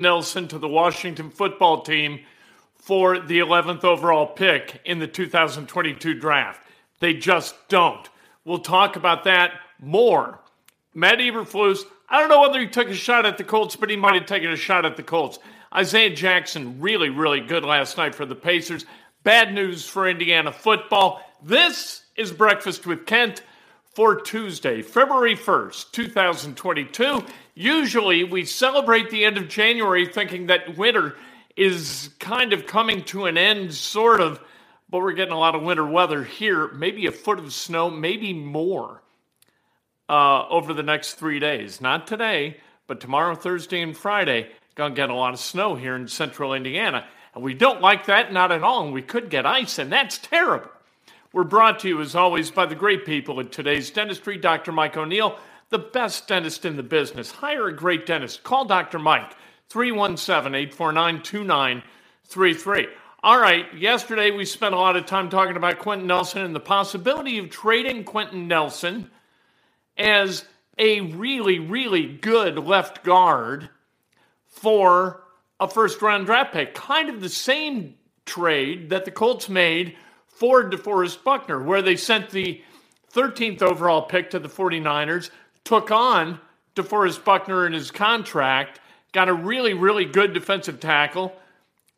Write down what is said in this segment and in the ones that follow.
Nelson to the Washington football team for the 11th overall pick in the 2022 draft. They just don't. We'll talk about that more. Matt Eberflus, I don't know whether he took a shot at the Colts, but he might have taken a shot at the Colts. Isaiah Jackson, really, really good last night for the Pacers. Bad news for Indiana football. This is Breakfast with Kent for Tuesday, February 1st, 2022. Usually we celebrate the end of January thinking that winter is kind of coming to an end, sort of, but we're getting a lot of winter weather here, maybe a foot of snow, maybe more uh, over the next three days. Not today, but tomorrow, Thursday, and Friday, gonna get a lot of snow here in central Indiana. And we don't like that, not at all. And we could get ice, and that's terrible. We're brought to you, as always, by the great people at today's dentistry, Dr. Mike O'Neill, the best dentist in the business. Hire a great dentist. Call Dr. Mike, 317 849 2933. All right, yesterday we spent a lot of time talking about Quenton Nelson and the possibility of trading Quenton Nelson as a really, really good left guard for a first round draft pick. Kind of the same trade that the Colts made for DeForest Buckner, where they sent the 13th overall pick to the 49ers, took on DeForest Buckner in his contract, got a really, really good defensive tackle.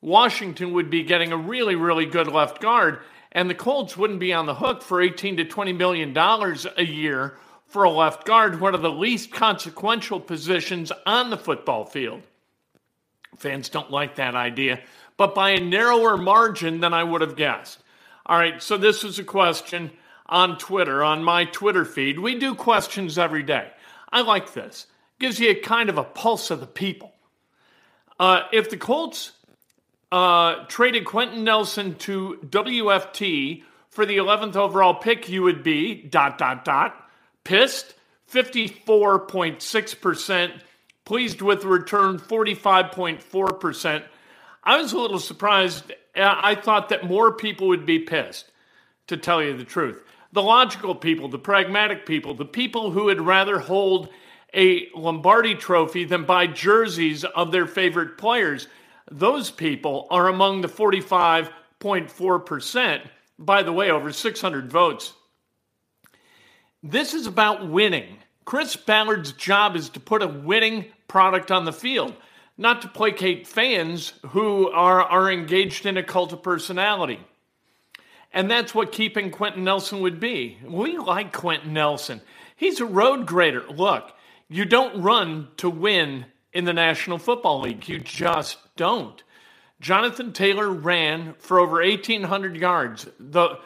Washington would be getting a really, really good left guard, and the Colts wouldn't be on the hook for 18 to 20 million dollars a year for a left guard, one of the least consequential positions on the football field. Fans don't like that idea, but by a narrower margin than I would have guessed. All right, so this is a question on Twitter, on my Twitter feed. We do questions every day. I like this. Gives you a kind of a pulse of the people. Uh, if the Colts uh, traded Quenton Nelson to WFT for the 11th overall pick, you would be dot dot dot pissed 54.6%, pleased with return 45.4%. I was a little surprised. Uh, I thought that more people would be pissed, to tell you the truth. The logical people, the pragmatic people, the people who would rather hold a Lombardi trophy than buy jerseys of their favorite players, those people are among the 45.4%. By the way, over 600 votes. This is about winning. Chris Ballard's job is to put a winning product on the field not to placate fans who are, are engaged in a cult of personality. And that's what keeping Quenton Nelson would be. We like Quenton Nelson. He's a road grader. Look, you don't run to win in the National Football League. You just don't. Jonathan Taylor ran for over 1,800 yards, the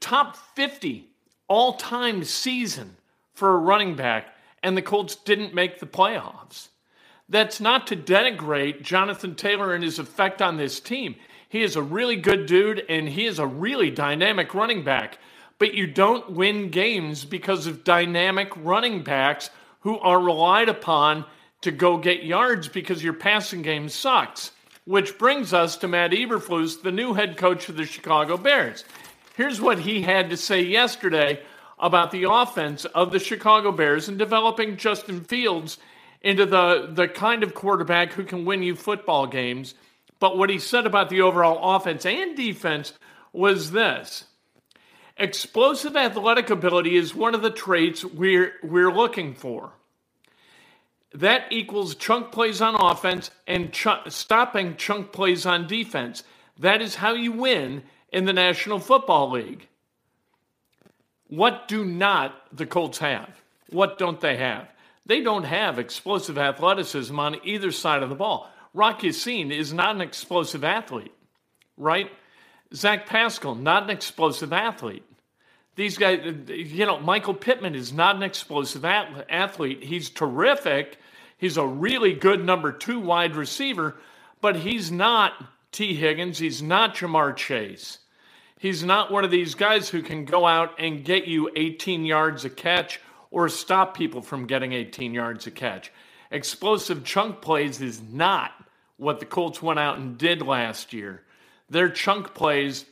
top 50 all time season for a running back, and the Colts didn't make the playoffs. That's not to denigrate Jonathan Taylor and his effect on this team. He is a really good dude and he is a really dynamic running back. But you don't win games because of dynamic running backs who are relied upon to go get yards because your passing game sucks. Which brings us to Matt Eberflus, the new head coach of the Chicago Bears. Here's what he had to say yesterday about the offense of the Chicago Bears and developing Justin Fields into the, the kind of quarterback who can win you football games. But what he said about the overall offense and defense was this explosive athletic ability is one of the traits we're, we're looking for. That equals chunk plays on offense and ch- stopping chunk plays on defense. That is how you win in the National Football League. What do not the Colts have? What don't they have? They don't have explosive athleticism on either side of the ball. Rocky Ya-Sin is not an explosive athlete, right? Zach Pascal, not an explosive athlete. These guys, you know, Michael Pittman is not an explosive athlete. He's terrific. He's a really good number two wide receiver, but he's not Tee Higgins. He's not Ja'Marr Chase. He's not one of these guys who can go out and get you 18 yards a catch or stop people from getting 18 yards a catch. Explosive chunk plays is not what the Colts went out and did last year. Their chunk plays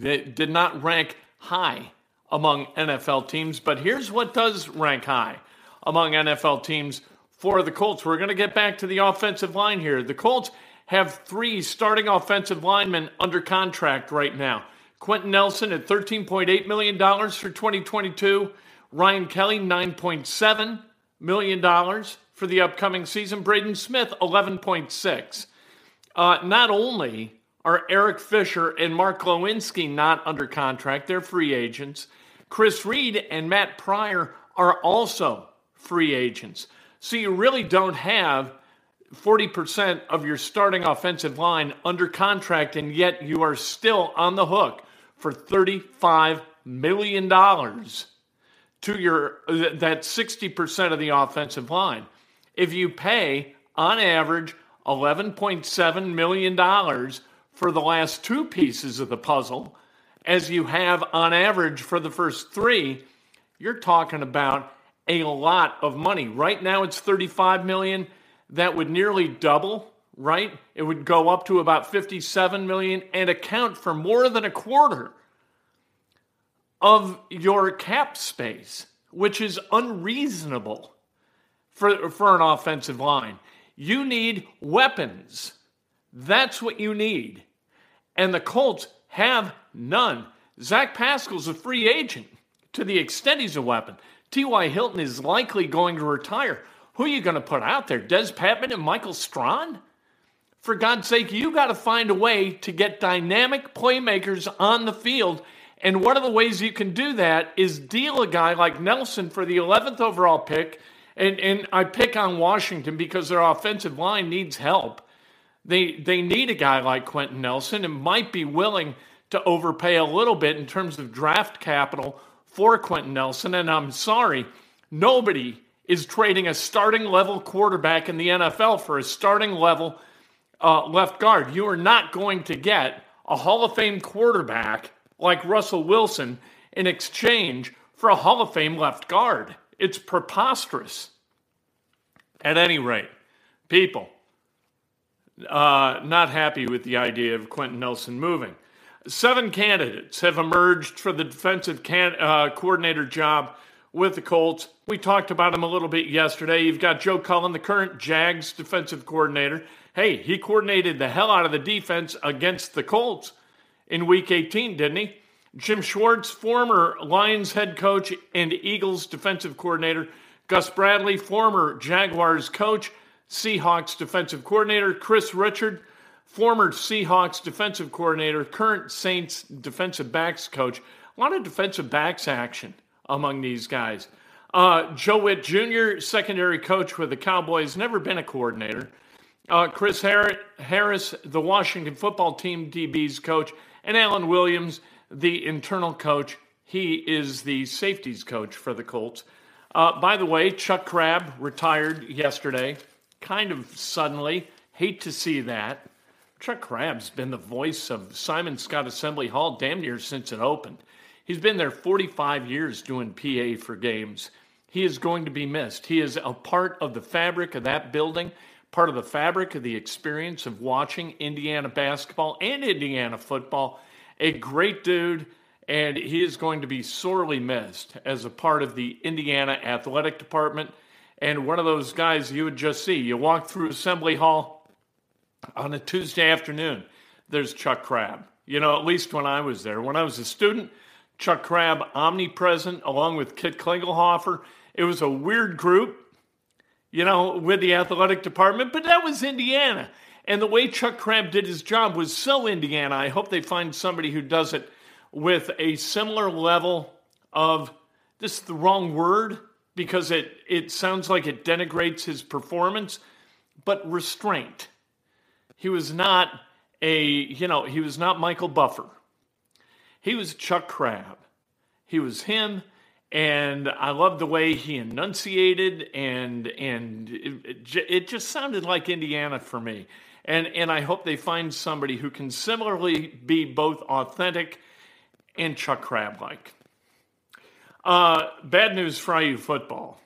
did not rank high among NFL teams, but here's what does rank high among NFL teams for the Colts. We're going to get back to the offensive line here. The Colts have three starting offensive linemen under contract right now. Quenton Nelson at $13.8 million for 2022. Ryan Kelly, $9.7 million for the upcoming season. Braden Smith, 11.6. Uh, not only are Eric Fisher and Mark Glowinski not under contract, they're free agents. Chris Reed and Matt Pryor are also free agents. So you really don't have 40% of your starting offensive line under contract, and yet you are still on the hook for $35 million to your that 60% of the offensive line. If you pay on average $11.7 million for the last two pieces of the puzzle, as you have on average for the first three, you're talking about a lot of money. Right now it's 35 million. That would nearly double, right? It would go up to about 57 million and account for more than a quarter of your cap space, which is unreasonable for, for an offensive line. You need weapons. That's what you need. And the Colts have none. Zach Pascal's a free agent to the extent he's a weapon. T.Y. Hilton is likely going to retire. Who are you going to put out there? Dez Patmon and Michael Strachan? For God's sake, you got to find a way to get dynamic playmakers on the field. And one of the ways you can do that is deal a guy like Nelson for the 11th overall pick. And, and I pick on Washington because their offensive line needs help. They, they need a guy like Quenton Nelson and might be willing to overpay a little bit in terms of draft capital for Quenton Nelson. And I'm sorry, nobody is trading a starting level quarterback in the NFL for a starting level uh, left guard. You are not going to get a Hall of Fame quarterback like Russell Wilson in exchange for a Hall of Fame left guard. It's preposterous. At any rate, people uh, not happy with the idea of Quenton Nelson moving. Seven candidates have emerged for the defensive can- uh, coordinator job with the Colts. We talked about him a little bit yesterday. You've got Joe Cullen, the current Jags defensive coordinator. Hey, he coordinated the hell out of the defense against the Colts in week 18, didn't he? Jim Schwartz, former Lions head coach and Eagles defensive coordinator. Gus Bradley, former Jaguars coach, Seahawks defensive coordinator. Chris Richard, former Seahawks defensive coordinator, current Saints defensive backs coach. A lot of defensive backs action among these guys. Uh, Joe Whitt Jr., secondary coach with the Cowboys, never been a coordinator. Uh, Chris Harris, the Washington football team DB's coach, and Alan Williams, the internal coach. He is the safeties coach for the Colts. Uh, by the way, Chuck Crabb retired yesterday, kind of suddenly. Hate to see that. Chuck Crabb's been the voice of Simon Skjodt Assembly Hall damn near since it opened. He's been there 45 years doing PA for games. He is going to be missed. He is a part of the fabric of that building, part of the fabric of the experience of watching Indiana basketball and Indiana football. A great dude, and he is going to be sorely missed as a part of the Indiana athletic department. And one of those guys you would just see. You walk through Assembly Hall on a Tuesday afternoon, there's Chuck Crabb. You know, at least when I was there. When I was a student, Chuck Crabb omnipresent along with Kit Klingelhoffer. It was a weird group, you know, with the athletic department, but that was Indiana. And the way Chuck Crabb did his job was so Indiana. I hope they find somebody who does it with a similar level of this is the wrong word because it, it sounds like it denigrates his performance, but restraint. He was not a, you know, he was not Michael Buffer. He was Chuck Crabb. He was him, and I loved the way he enunciated, and and it, it just sounded like Indiana for me. And and I hope they find somebody who can similarly be both authentic and Chuck Crabb like. Uh, bad news for IU football.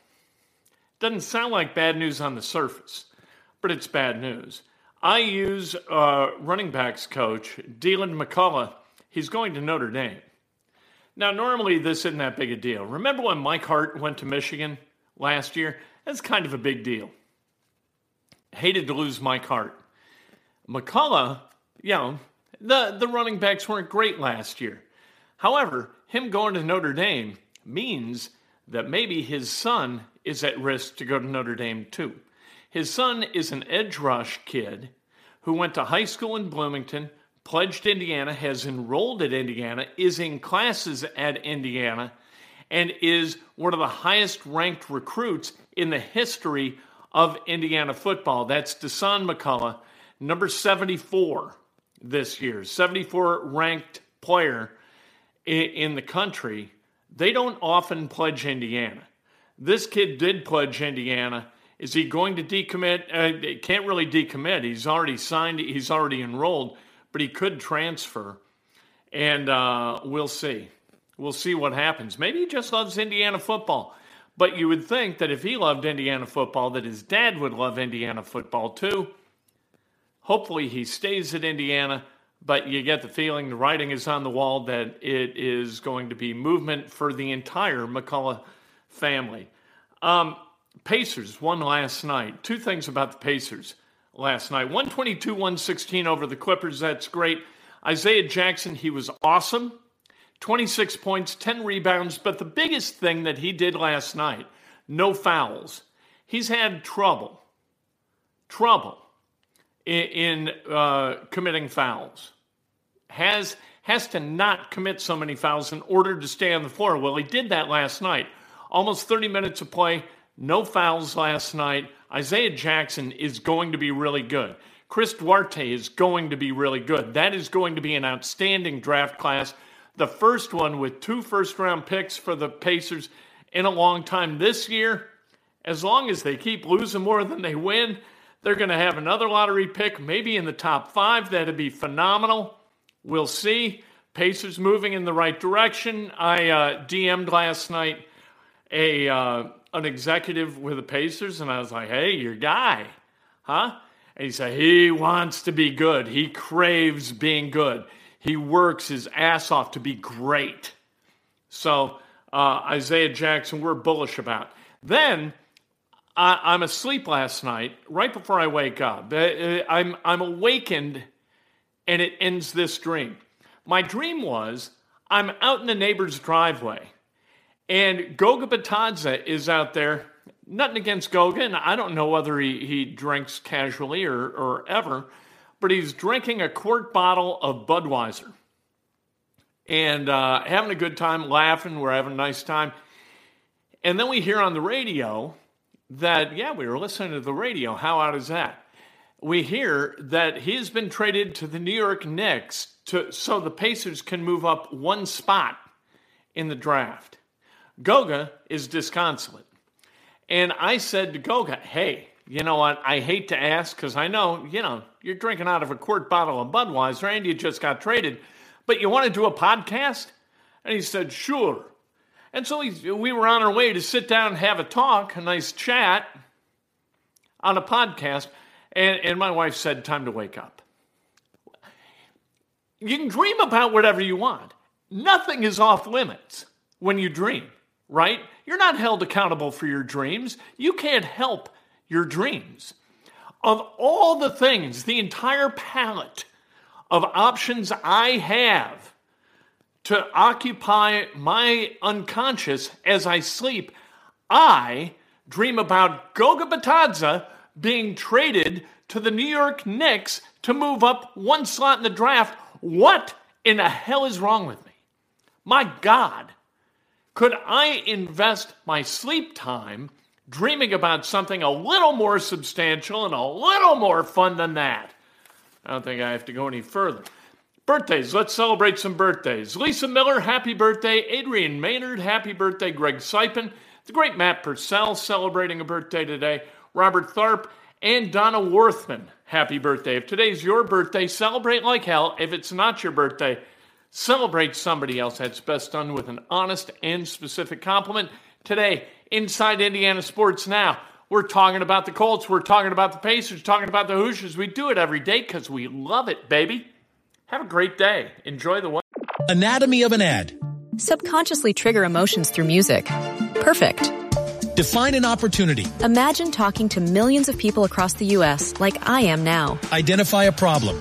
Doesn't sound like bad news on the surface, but it's bad news. IU's uh, running backs coach, Deland McCullough, he's going to Notre Dame. Now, normally this isn't that big a deal. Remember when Mike Hart went to Michigan last year? That's kind of a big deal. Hated to lose Mike Hart. McCullough, you know, the, the running backs weren't great last year. However, him going to Notre Dame means that maybe his son is at risk to go to Notre Dame too. His son is an edge rush kid who went to high school in Bloomington, pledged Indiana, has enrolled at Indiana, is in classes at Indiana, and is one of the highest ranked recruits in the history of Indiana football. That's Dasan McCullough, number 74 this year, 74 ranked player in the country. They don't often pledge Indiana. This kid did pledge Indiana. Is he going to decommit? Uh, can't really decommit. He's already signed, he's already enrolled but he could transfer. And uh, we'll see. We'll see what happens. Maybe he just loves Indiana football. But you would think that if he loved Indiana football, that his dad would love Indiana football too. Hopefully he stays at Indiana, but you get the feeling the writing is on the wall that it is going to be movement for the entire McCullough family. Um, Pacers won last night. Two things about the Pacers last night. 122 116 over the Clippers. That's great. Isaiah Jackson, he was awesome. 26 points, 10 rebounds. But the biggest thing that he did last night, no fouls. He's had trouble, trouble in, in uh, committing fouls. Has has to not commit so many fouls in order to stay on the floor. Well, he did that last night. Almost 30 minutes of play, no fouls last night. Isaiah Jackson is going to be really good. Chris Duarte is going to be really good. That is going to be an outstanding draft class. The first one with two first round picks for the Pacers in a long time this year. As long as they keep losing more than they win, they're going to have another lottery pick, maybe in the top five. That'd be phenomenal. We'll see. Pacers moving in the right direction. I uh, DM'd last night a uh, an executive with the Pacers, and I was like, hey, your guy, huh? And he said, he wants to be good. He craves being good. He works his ass off to be great. So, uh, Isaiah Jackson, we're bullish about. Then, I, am asleep last night, right before I wake up. Uh, uh, I'm, I'm awakened, and it ends this dream. My dream was I'm out in the neighbor's driveway and Goga Bitadze is out there. Nothing against Goga, and I don't know whether he, he drinks casually or, or ever, but he's drinking a quart bottle of Budweiser and uh, having a good time, laughing. We're having a nice time. And then we hear on the radio that, yeah, we were listening to the radio. How out is that? We hear that he's been traded to the New York Knicks to, so the Pacers can move up one spot in the draft. Goga is disconsolate. And I said to Goga, hey, you know what? I hate to ask because I know, you know, you're drinking out of a quart bottle of Budweiser and you just got traded, but you want to do a podcast? And he said, sure. And so we, we were on our way to sit down and have a talk, a nice chat on a podcast. And, and my wife said, Time to wake up. You can dream about whatever you want. Nothing is off limits when you dream, right? You're not held accountable for your dreams. You can't help your dreams. Of all the things, the entire palette of options I have to occupy my unconscious as I sleep, I dream about Goga Bitadze being traded to the New York Knicks to move up one slot in the draft. What in the hell is wrong with me? My God, could I invest my sleep time dreaming about something a little more substantial and a little more fun than that? I don't think I have to go any further. Birthdays, let's celebrate some birthdays. Lisa Miller, happy birthday. Adrian Maynard, happy birthday. Greg Sipin, the great Matt Purcell celebrating a birthday today. Robert Tharp and Donna Worthman, happy birthday. If today's your birthday, celebrate like hell. If it's not your birthday, celebrate somebody else. That's best done with an honest and specific compliment. Today, inside Indiana Sports Now, we're talking about the Colts, we're talking about the Pacers, talking about the Hoosiers. We do it every day because we love it, baby. Have a great day. Enjoy the one. Anatomy of an ad. Subconsciously trigger emotions through music. Perfect. Define an opportunity. Imagine talking to millions of people across the U.S. like I am now. Identify a problem.